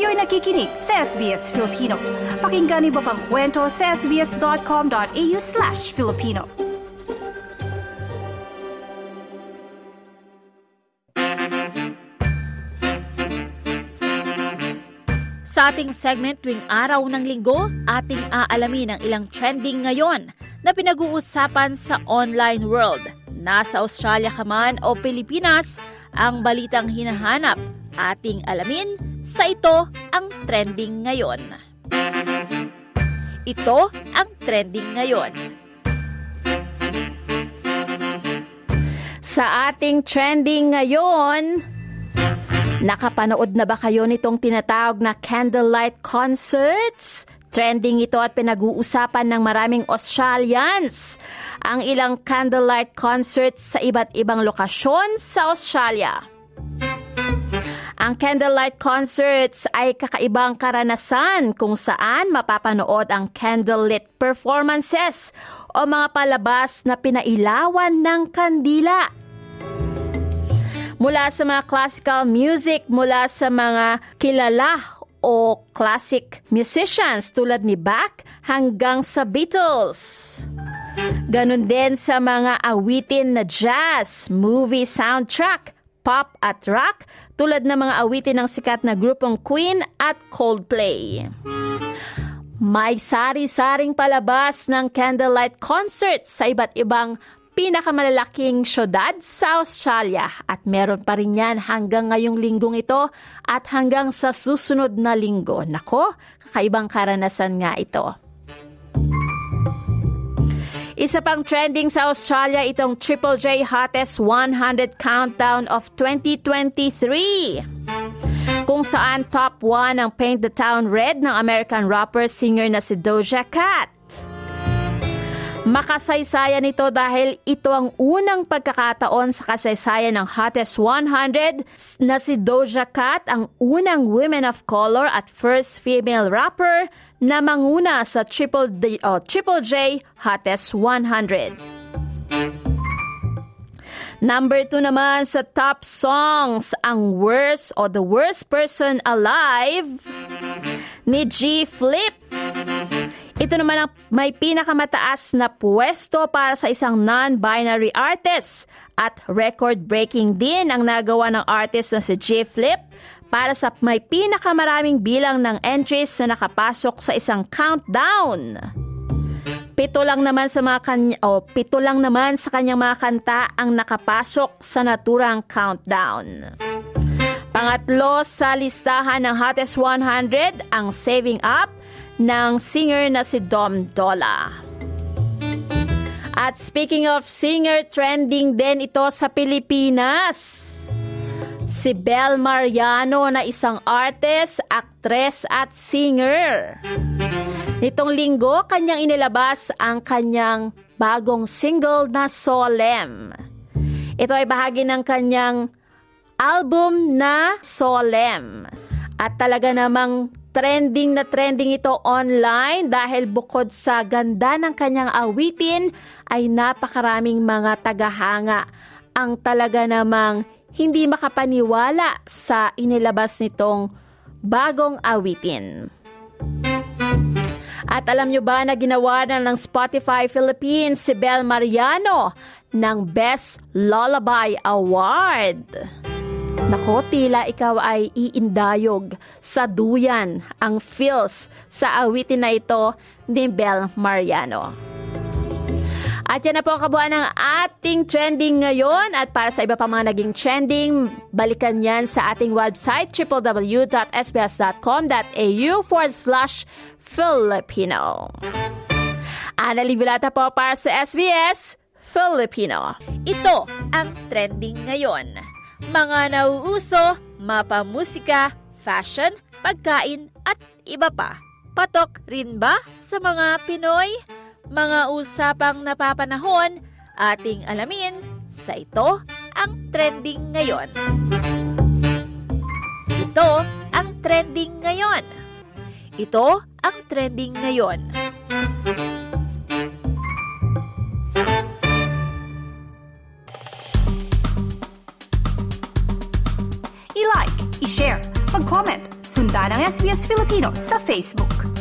Kayo'y nakikinig sa SBS Filipino. Pakinggan niyo pa ang kwento sa sbs.com.au slash Filipino. Sa ating segment tuwing araw ng linggo, ating aalamin ang ilang trending ngayon na pinag-uusapan sa online world. Nasa Australia ka man o Pilipinas, ang balitang hinahanap ating alamin sa ito ang trending ngayon. Ito ang trending ngayon. Sa ating trending ngayon, nakapanood na ba kayo nitong tinatawag na candlelight concerts? Trending ito at pinag-uusapan ng maraming Australians ang ilang candlelight concerts sa iba't ibang lokasyon sa Australia. Ang candlelight concerts ay kakaibang karanasan kung saan mapapanood ang candlelit performances o mga palabas na pinailawan ng kandila. Mula sa mga classical music, mula sa mga kilala o classic musicians tulad ni Bach hanggang sa Beatles. Ganon din sa mga awitin na jazz, movie soundtrack, pop at rock tulad ng mga awitin ng sikat na grupong Queen at Coldplay. May sari-saring palabas ng candlelight concert sa iba't ibang pinakamalalaking syudad sa Australia at meron pa rin yan hanggang ngayong linggong ito at hanggang sa susunod na linggo. Nako, kakaibang karanasan nga ito. Isa pang trending sa Australia itong Triple J Hottest 100 Countdown of 2023 kung saan top 1 ang Paint the Town Red ng American rapper singer na si Doja Cat. Makasaysayan ito dahil ito ang unang pagkakataon sa kasaysayan ng Hottest 100 na si Doja Cat ang unang women of color at first female rapper na manguna sa Triple, D, oh, Triple J Hottest 100. Number 2 naman sa top songs, ang worst o the worst person alive ni G Flip. Ito naman ang may pinakamataas na pwesto para sa isang non-binary artist at record-breaking din ang nagawa ng artist na si G Flip para sa may pinakamaraming bilang ng entries na nakapasok sa isang countdown. Pito lang naman sa mga kanya, oh, pito lang naman sa kanyang mga kanta ang nakapasok sa naturang countdown. Pangatlo sa listahan ng Hottest 100 ang Saving Up ng singer na si Dom Dola. At speaking of singer, trending din ito sa Pilipinas si Bel Mariano na isang artist, actress at singer. Nitong linggo, kanyang inilabas ang kanyang bagong single na Solem. Ito ay bahagi ng kanyang album na Solem. At talaga namang trending na trending ito online dahil bukod sa ganda ng kanyang awitin ay napakaraming mga tagahanga ang talaga namang hindi makapaniwala sa inilabas nitong bagong awitin. At alam nyo ba na ginawa na ng Spotify Philippines si Bel Mariano ng Best Lullaby Award? Nako, tila ikaw ay iindayog sa duyan ang feels sa awitin na ito ni Bel Mariano. At yan na po ang kabuuan ng ating trending ngayon. At para sa iba pa mga naging trending, balikan yan sa ating website www.sbs.com.au forward slash Filipino. Ana Livilata po para sa SBS Filipino. Ito ang trending ngayon. Mga nauuso, mapamusika, fashion, pagkain at iba pa. Patok rin ba sa mga Pinoy? Mga usapang napapanahon, ating alamin sa ito ang trending ngayon. Ito ang trending ngayon. Ito ang trending ngayon. I-like, i-share, mag-comment. Sundan ang SBS Filipino sa Facebook.